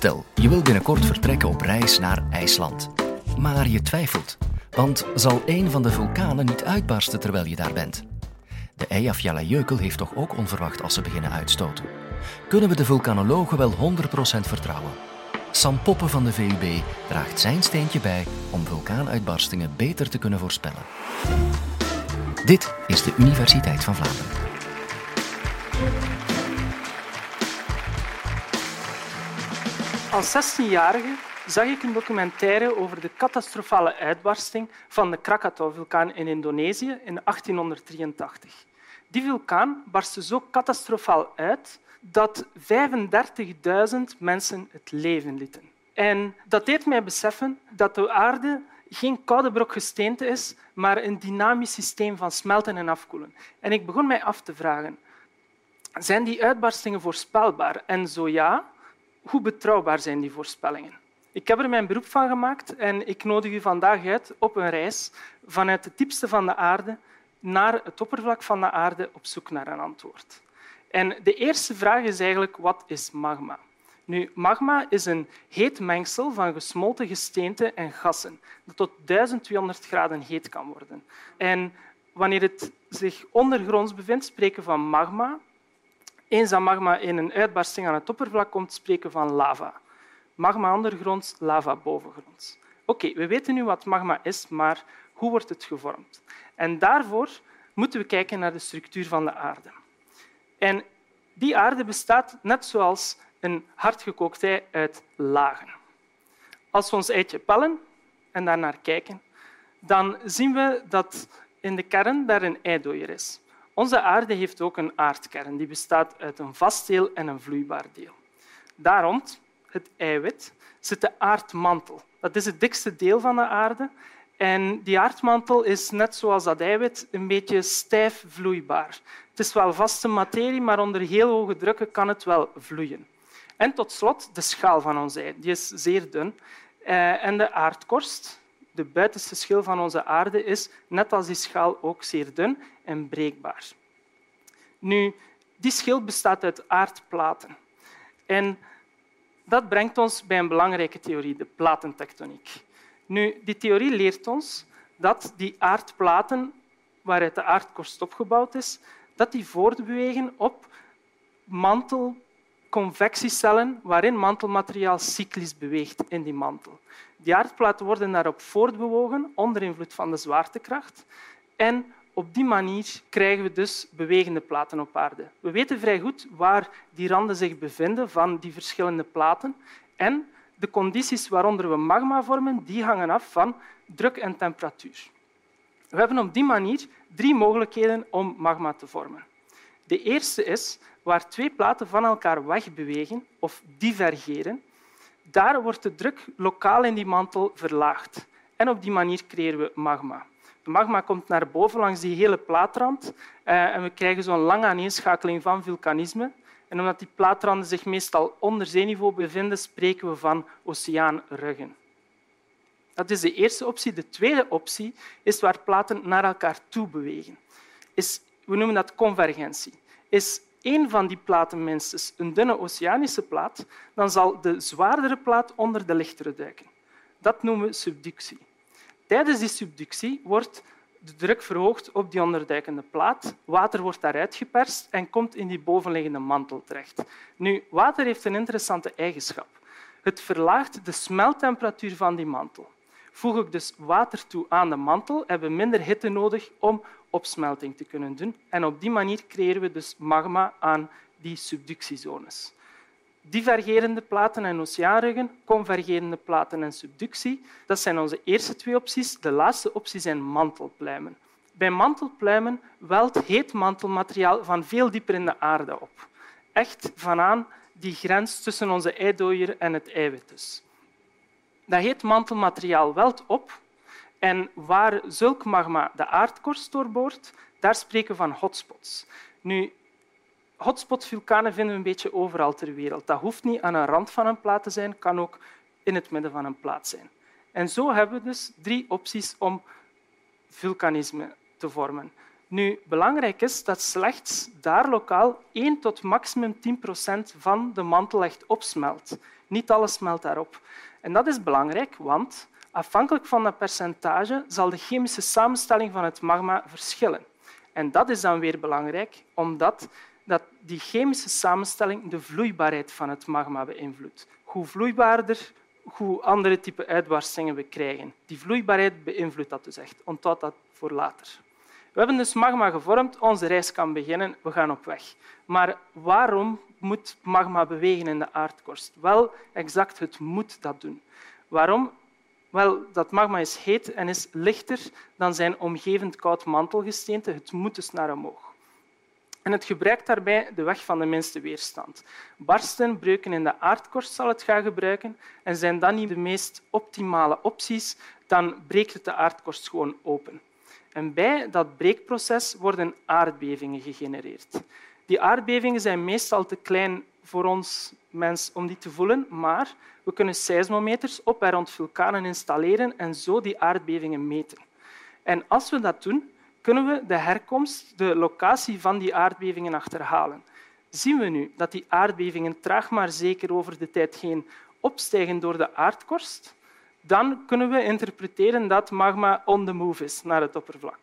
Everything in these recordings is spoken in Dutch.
Stel, je wil binnenkort vertrekken op reis naar IJsland. Maar je twijfelt, want zal een van de vulkanen niet uitbarsten terwijl je daar bent? De Eyjafjallajökull heeft toch ook onverwacht als ze beginnen uitstoten. Kunnen we de vulkanologen wel 100% vertrouwen? Sam Poppen van de VUB draagt zijn steentje bij om vulkaanuitbarstingen beter te kunnen voorspellen. Dit is de Universiteit van Vlaanderen. Als 16-jarige zag ik een documentaire over de catastrofale uitbarsting van de Krakatau-vulkaan in Indonesië in 1883. Die vulkaan barstte zo catastrofaal uit dat 35.000 mensen het leven lieten. En dat deed mij beseffen dat de aarde geen koude brok gesteente is, maar een dynamisch systeem van smelten en afkoelen. En ik begon mij af te vragen, zijn die uitbarstingen voorspelbaar? En zo ja, hoe betrouwbaar zijn die voorspellingen? Ik heb er mijn beroep van gemaakt en ik nodig u vandaag uit op een reis vanuit het diepste van de aarde naar het oppervlak van de aarde op zoek naar een antwoord. En de eerste vraag is eigenlijk, wat is magma? Nu, magma is een heet mengsel van gesmolten gesteente en gassen dat tot 1200 graden heet kan worden. En wanneer het zich ondergronds bevindt, spreken we van magma. Eens dat magma in een uitbarsting aan het oppervlak komt, spreken we van lava. Magma ondergronds, lava bovengronds. Oké, we weten nu wat magma is, maar hoe wordt het gevormd? En daarvoor moeten we kijken naar de structuur van de aarde. En die aarde bestaat net zoals een hardgekookt ei uit lagen. Als we ons eitje pellen en daarnaar kijken, dan zien we dat in de kern daar een eidooier is. Onze aarde heeft ook een aardkern. Die bestaat uit een vast deel en een vloeibaar deel. Daar rond, het eiwit, zit de aardmantel. Dat is het dikste deel van de aarde. En die aardmantel is net zoals dat eiwit een beetje stijf vloeibaar. Het is wel vaste materie, maar onder heel hoge drukken kan het wel vloeien. En tot slot de schaal van ons ei. Die is zeer dun. Eh, en de aardkorst, de buitenste schil van onze aarde, is net als die schaal ook zeer dun en breekbaar. Nu, die schil bestaat uit aardplaten. En dat brengt ons bij een belangrijke theorie, de platentectoniek. Nu, die theorie leert ons dat die aardplaten waaruit de aardkorst opgebouwd is, dat die voortbewegen op mantelconvectiecellen waarin mantelmateriaal cyclisch beweegt in die mantel. Die aardplaten worden daarop voortbewogen onder invloed van de zwaartekracht en op die manier krijgen we dus bewegende platen op aarde. We weten vrij goed waar die randen zich bevinden van die verschillende platen en de condities waaronder we magma vormen, die hangen af van druk en temperatuur. We hebben op die manier drie mogelijkheden om magma te vormen. De eerste is waar twee platen van elkaar wegbewegen of divergeren. Daar wordt de druk lokaal in die mantel verlaagd. En op die manier creëren we magma. De magma komt naar boven langs die hele plaatrand eh, en we krijgen zo'n lange aaneenschakeling van vulkanisme. En omdat die plaatranden zich meestal onder zeeniveau bevinden, spreken we van oceaanruggen. Dat is de eerste optie. De tweede optie is waar platen naar elkaar toe bewegen. Is, we noemen dat convergentie. Is één van die platen minstens een dunne oceanische plaat, dan zal de zwaardere plaat onder de lichtere duiken. Dat noemen we subductie. Tijdens die subductie wordt de druk verhoogt op die onderduikende plaat. Water wordt daaruit geperst en komt in die bovenliggende mantel terecht. Nu, water heeft een interessante eigenschap. Het verlaagt de smelttemperatuur van die mantel. Voeg ik dus water toe aan de mantel, hebben we minder hitte nodig om opsmelting te kunnen doen. En op die manier creëren we dus magma aan die subductiezones divergerende platen en oceaanruggen, convergerende platen en subductie. Dat zijn onze eerste twee opties. De laatste optie zijn mantelpluimen. Bij mantelpluimen welt heet mantelmateriaal van veel dieper in de aarde op. Echt vanaan die grens tussen onze eidooier en het eiwit. Dus. Dat heet mantelmateriaal welt op en waar zulk magma de aardkorst doorboort, daar spreken we van hotspots. Nu, Hotspot-vulkanen vinden we een beetje overal ter wereld. Dat hoeft niet aan een rand van een plaat te zijn, kan ook in het midden van een plaat zijn. En zo hebben we dus drie opties om vulkanisme te vormen. Nu, belangrijk is dat slechts daar lokaal 1 tot maximum 10 procent van de mantel echt opsmelt. Niet alles smelt daarop. En dat is belangrijk, want afhankelijk van dat percentage zal de chemische samenstelling van het magma verschillen. En dat is dan weer belangrijk, omdat dat die chemische samenstelling de vloeibaarheid van het magma beïnvloedt. Hoe vloeibaarder, hoe andere type uitbarstingen we krijgen. Die vloeibaarheid beïnvloedt dat dus echt. Onthoud dat voor later. We hebben dus magma gevormd, onze reis kan beginnen, we gaan op weg. Maar waarom moet magma bewegen in de aardkorst? Wel, exact, het moet dat doen. Waarom? Wel, dat magma is heet en is lichter dan zijn omgevend koud mantelgesteente. Het moet dus naar omhoog. En het gebruikt daarbij de weg van de minste weerstand. Barsten, breuken in de aardkorst zal het gaan gebruiken en zijn dat niet de meest optimale opties, dan breekt het de aardkorst gewoon open. En bij dat breekproces worden aardbevingen gegenereerd. Die aardbevingen zijn meestal te klein voor ons mens om die te voelen, maar we kunnen seismometers op en rond vulkanen installeren en zo die aardbevingen meten. En als we dat doen, kunnen we de herkomst, de locatie van die aardbevingen achterhalen. Zien we nu dat die aardbevingen traag maar zeker over de tijd heen opstijgen door de aardkorst, dan kunnen we interpreteren dat magma on the move is naar het oppervlak.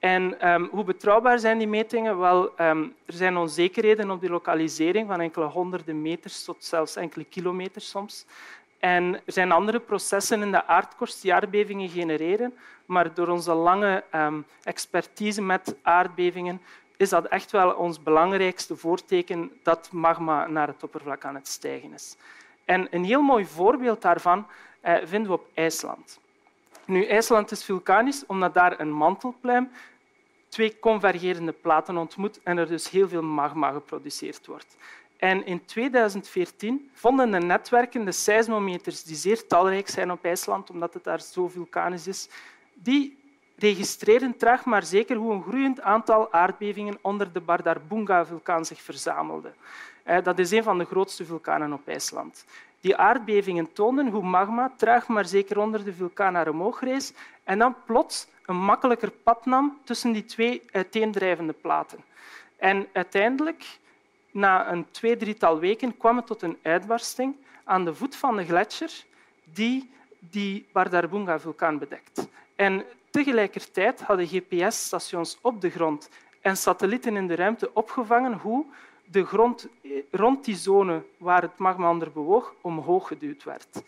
En um, hoe betrouwbaar zijn die metingen? Wel, um, er zijn onzekerheden op die lokalisering van enkele honderden meters tot zelfs enkele kilometers soms. En er zijn andere processen in de aardkorst die aardbevingen genereren, maar door onze lange um, expertise met aardbevingen is dat echt wel ons belangrijkste voorteken dat magma naar het oppervlak aan het stijgen is. En een heel mooi voorbeeld daarvan uh, vinden we op IJsland. Nu, IJsland is vulkanisch omdat daar een mantelpluim twee convergerende platen ontmoet en er dus heel veel magma geproduceerd wordt. En in 2014 vonden de netwerken, de seismometers, die zeer talrijk zijn op IJsland, omdat het daar zo vulkanisch is, die registreren traag maar zeker hoe een groeiend aantal aardbevingen onder de Bardarbunga-vulkaan zich verzamelde. Eh, dat is een van de grootste vulkanen op IJsland. Die aardbevingen toonden hoe magma traag maar zeker onder de vulkaan naar omhoog rees en dan plots een makkelijker pad nam tussen die twee uiteendrijvende platen. En uiteindelijk na een twee, drietal weken kwam het tot een uitbarsting aan de voet van de gletsjer die die Bardarbunga-vulkaan bedekt. En tegelijkertijd hadden GPS-stations op de grond en satellieten in de ruimte opgevangen hoe de grond rond die zone waar het magma onder bewoog omhoog geduwd werd.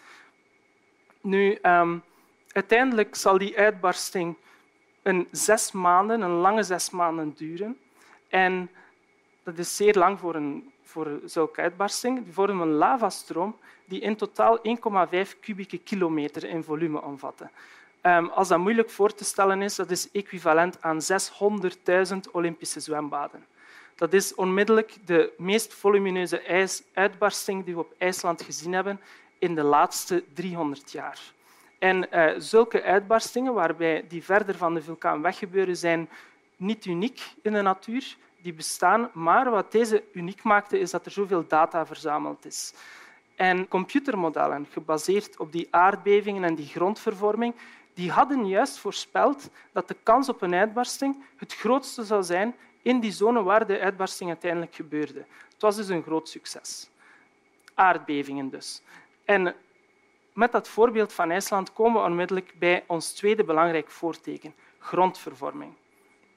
Nu, um, uiteindelijk zal die uitbarsting een zes maanden, een lange zes maanden duren. En dat is zeer lang voor, een, voor zulke uitbarsting. Die vormen een lavastroom die in totaal 1,5 kubieke kilometer in volume omvatten. Um, als dat moeilijk voor te stellen is, dat is equivalent aan 600.000 Olympische zwembaden. Dat is onmiddellijk de meest volumineuze ijsuitbarsting die we op IJsland gezien hebben in de laatste 300 jaar. En uh, zulke uitbarstingen, waarbij die verder van de vulkaan weggebeuren, zijn niet uniek in de natuur die bestaan. Maar wat deze uniek maakte, is dat er zoveel data verzameld is. En computermodellen, gebaseerd op die aardbevingen en die grondvervorming, die hadden juist voorspeld dat de kans op een uitbarsting het grootste zou zijn in die zone waar de uitbarsting uiteindelijk gebeurde. Het was dus een groot succes. Aardbevingen dus. En met dat voorbeeld van IJsland komen we onmiddellijk bij ons tweede belangrijk voorteken, grondvervorming.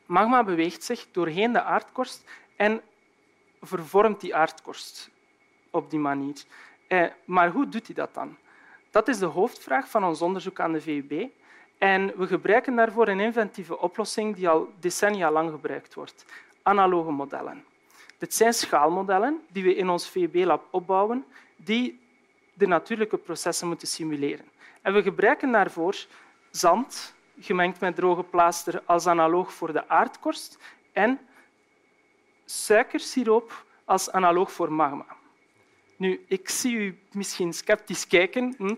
Magma beweegt zich doorheen de aardkorst en vervormt die aardkorst op die manier. Eh, maar hoe doet hij dat dan? Dat is de hoofdvraag van ons onderzoek aan de VUB. En we gebruiken daarvoor een inventieve oplossing die al decennia lang gebruikt wordt. Analoge modellen. Dit zijn schaalmodellen die we in ons VUB-lab opbouwen, die de natuurlijke processen moeten simuleren. En we gebruiken daarvoor zand, gemengd met droge plaaster als analoog voor de aardkorst en suikersiroop als analoog voor magma. Nu, ik zie u misschien sceptisch kijken. Hm?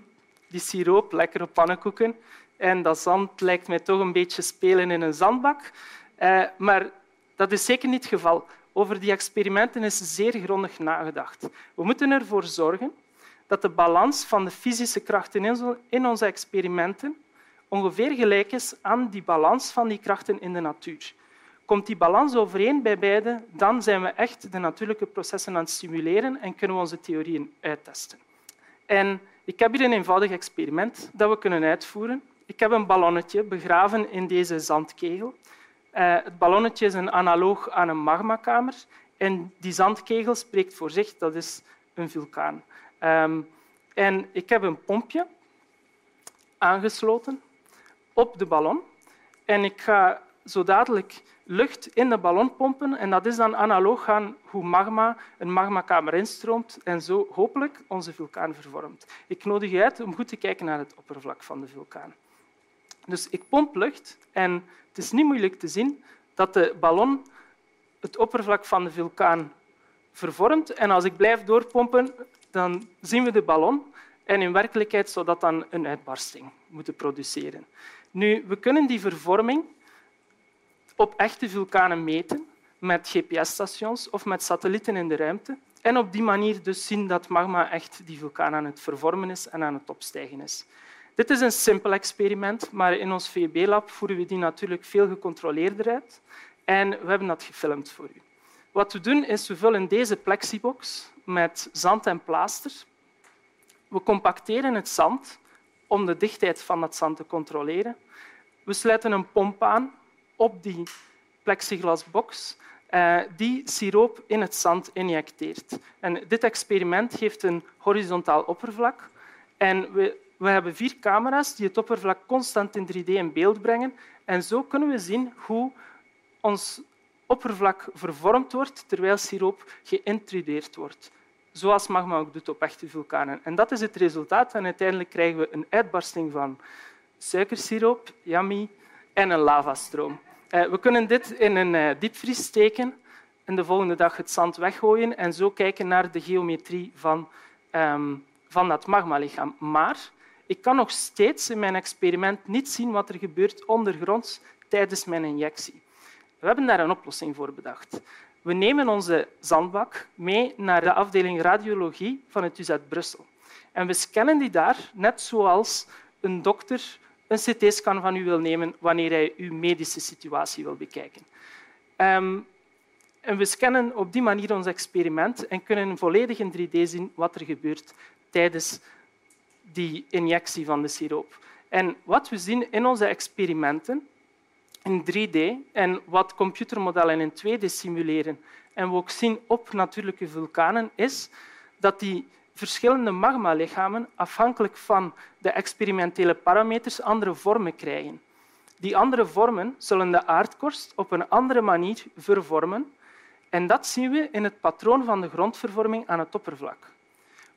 Die siroop, lekker op pannenkoeken. En dat zand lijkt mij toch een beetje spelen in een zandbak. Eh, maar dat is zeker niet het geval. Over die experimenten is zeer grondig nagedacht. We moeten ervoor zorgen dat de balans van de fysische krachten in onze experimenten ongeveer gelijk is aan die balans van die krachten in de natuur. Komt die balans overeen bij beide, dan zijn we echt de natuurlijke processen aan het stimuleren en kunnen we onze theorieën uittesten. En ik heb hier een eenvoudig experiment dat we kunnen uitvoeren. Ik heb een ballonnetje begraven in deze zandkegel. Uh, het ballonnetje is een analoog aan een magmakamer. En die zandkegel spreekt voor zich, dat is een vulkaan. Um, en ik heb een pompje aangesloten op de ballon. En ik ga zo dadelijk lucht in de ballon pompen. En dat is dan analoog aan hoe magma een magmakamer instroomt en zo hopelijk onze vulkaan vervormt. Ik nodig je uit om goed te kijken naar het oppervlak van de vulkaan. Dus ik pomp lucht en het is niet moeilijk te zien dat de ballon het oppervlak van de vulkaan vervormt. En als ik blijf doorpompen, dan zien we de ballon. En in werkelijkheid zou dat dan een uitbarsting moeten produceren. Nu, we kunnen die vervorming op echte vulkanen meten met GPS-stations of met satellieten in de ruimte. En op die manier dus zien dat magma echt die vulkaan aan het vervormen is en aan het opstijgen is. Dit is een simpel experiment, maar in ons VUB-lab voeren we die natuurlijk veel gecontroleerder uit. En we hebben dat gefilmd voor u. Wat we doen is, we vullen deze plexibox met zand en plaaster. We compacteren het zand om de dichtheid van dat zand te controleren. We sluiten een pomp aan op die plexiglasbox eh, die siroop in het zand injecteert. En dit experiment geeft een horizontaal oppervlak. En we, we hebben vier camera's die het oppervlak constant in 3D in beeld brengen. En zo kunnen we zien hoe ons oppervlak vervormd wordt terwijl siroop geïntrudeerd wordt. Zoals magma ook doet op echte vulkanen. En dat is het resultaat. En uiteindelijk krijgen we een uitbarsting van suikersiroop, yummy, en een lavastroom. Eh, we kunnen dit in een eh, diepvries steken en de volgende dag het zand weggooien en zo kijken naar de geometrie van, ehm, van dat magmalichaam. Maar ik kan nog steeds in mijn experiment niet zien wat er gebeurt ondergronds tijdens mijn injectie. We hebben daar een oplossing voor bedacht. We nemen onze zandbak mee naar de afdeling radiologie van het UZ Brussel. En we scannen die daar, net zoals een dokter een CT-scan van u wil nemen wanneer hij uw medische situatie wil bekijken. Um, en we scannen op die manier ons experiment en kunnen volledig in 3D zien wat er gebeurt tijdens die injectie van de siroop. En wat we zien in onze experimenten in 3D en wat computermodellen in 2D simuleren en we ook zien op natuurlijke vulkanen, is dat die verschillende magmalichamen afhankelijk van de experimentele parameters andere vormen krijgen. Die andere vormen zullen de aardkorst op een andere manier vervormen en dat zien we in het patroon van de grondvervorming aan het oppervlak.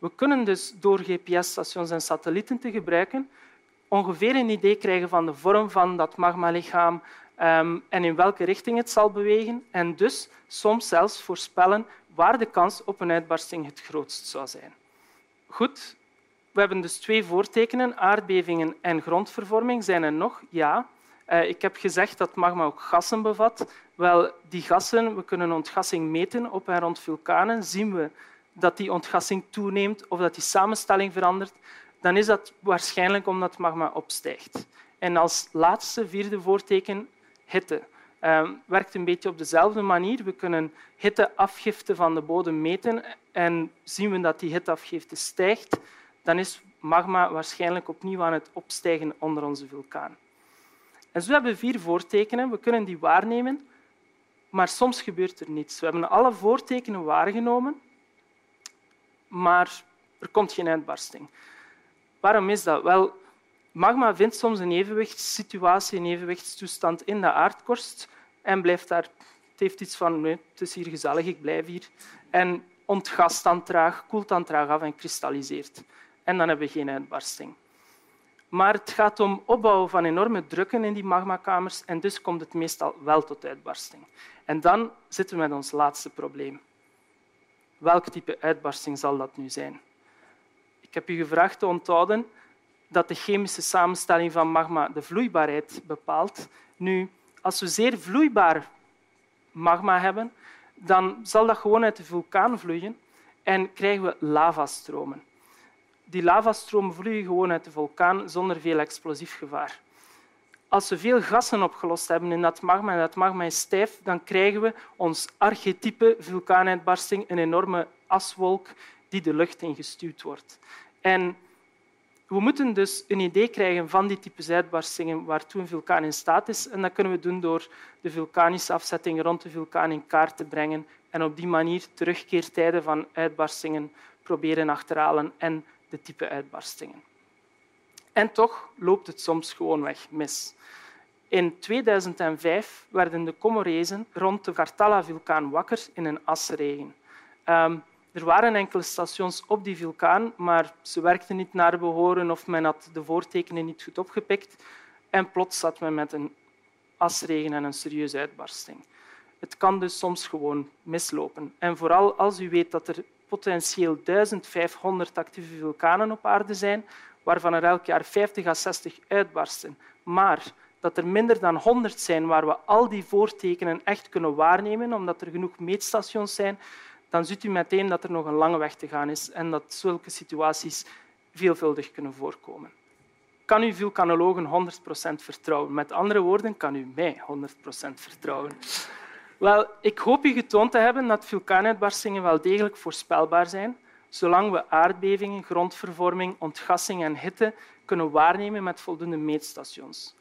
We kunnen dus door GPS-stations en satellieten te gebruiken ongeveer een idee krijgen van de vorm van dat magmalichaam um, en in welke richting het zal bewegen en dus soms zelfs voorspellen waar de kans op een uitbarsting het grootst zou zijn. Goed, we hebben dus twee voortekenen, aardbevingen en grondvervorming. Zijn er nog? Ja. Uh, ik heb gezegd dat magma ook gassen bevat. Wel, die gassen, we kunnen ontgassing meten op en rond vulkanen. Zien we dat die ontgassing toeneemt of dat die samenstelling verandert, dan is dat waarschijnlijk omdat magma opstijgt. En als laatste, vierde voorteken, hitte. Uh, werkt een beetje op dezelfde manier. We kunnen hitteafgifte van de bodem meten en zien we dat die hitteafgifte stijgt, dan is magma waarschijnlijk opnieuw aan het opstijgen onder onze vulkaan. En zo hebben we vier voortekenen. We kunnen die waarnemen, maar soms gebeurt er niets. We hebben alle voortekenen waargenomen, maar er komt geen uitbarsting. Waarom is dat? Wel, magma vindt soms een evenwichtssituatie, een evenwichtstoestand in de aardkorst en blijft daar. Het heeft iets van, het is hier gezellig, ik blijf hier. En ontgast dan traag, koelt dan traag af en kristalliseert. En dan hebben we geen uitbarsting. Maar het gaat om opbouwen van enorme drukken in die magmakamers en dus komt het meestal wel tot uitbarsting. En dan zitten we met ons laatste probleem. Welk type uitbarsting zal dat nu zijn? Ik heb u gevraagd te onthouden dat de chemische samenstelling van magma de vloeibaarheid bepaalt. Nu, als we zeer vloeibaar magma hebben, dan zal dat gewoon uit de vulkaan vloeien en krijgen we lavastromen. Die lavastromen vloeien gewoon uit de vulkaan zonder veel explosief gevaar. Als we veel gassen opgelost hebben in dat magma en dat magma is stijf, dan krijgen we ons archetype vulkaanuitbarsting, een enorme aswolk die de lucht ingestuurd wordt. En we moeten dus een idee krijgen van die types uitbarstingen waartoe een vulkaan in staat is. En dat kunnen we doen door de vulkanische afzetting rond de vulkaan in kaart te brengen en op die manier terugkeertijden van uitbarstingen proberen achterhalen en de type uitbarstingen. En toch loopt het soms gewoonweg mis. In 2005 werden de Comorezen rond de Kartala-vulkaan wakker in een asregen. Um, er waren enkele stations op die vulkaan, maar ze werkten niet naar behoren of men had de voortekenen niet goed opgepikt. En plots zat men met een asregen en een serieuze uitbarsting. Het kan dus soms gewoon mislopen. En vooral als u weet dat er potentieel 1500 actieve vulkanen op aarde zijn, waarvan er elk jaar 50 à 60 uitbarsten, maar dat er minder dan 100 zijn waar we al die voortekenen echt kunnen waarnemen, omdat er genoeg meetstations zijn, dan ziet u meteen dat er nog een lange weg te gaan is en dat zulke situaties veelvuldig kunnen voorkomen. Kan u vulkanologen 100% vertrouwen? Met andere woorden, kan u mij 100% vertrouwen? Wel, ik hoop u getoond te hebben dat vulkaanuitbarstingen wel degelijk voorspelbaar zijn, zolang we aardbevingen, grondvervorming, ontgassing en hitte kunnen waarnemen met voldoende meetstations.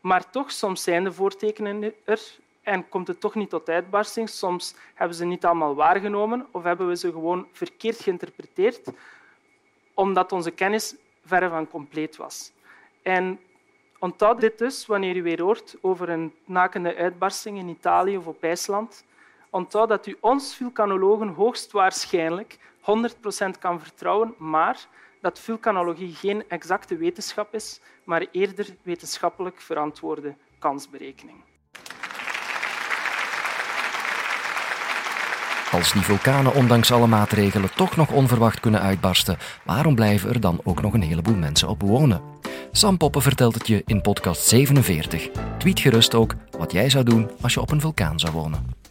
Maar toch, soms zijn de voortekenen er en komt het toch niet tot uitbarsting. Soms hebben ze niet allemaal waargenomen of hebben we ze gewoon verkeerd geïnterpreteerd, omdat onze kennis verre van compleet was. En onthoud dit dus wanneer u weer hoort over een nakende uitbarsting in Italië of op IJsland. Onthoud dat u ons vulkanologen hoogstwaarschijnlijk 100% kan vertrouwen, maar dat vulkanologie geen exacte wetenschap is, maar eerder wetenschappelijk verantwoorde kansberekening. Als die vulkanen ondanks alle maatregelen toch nog onverwacht kunnen uitbarsten, waarom blijven er dan ook nog een heleboel mensen op wonen? Sam Poppen vertelt het je in podcast 47. Tweet gerust ook wat jij zou doen als je op een vulkaan zou wonen.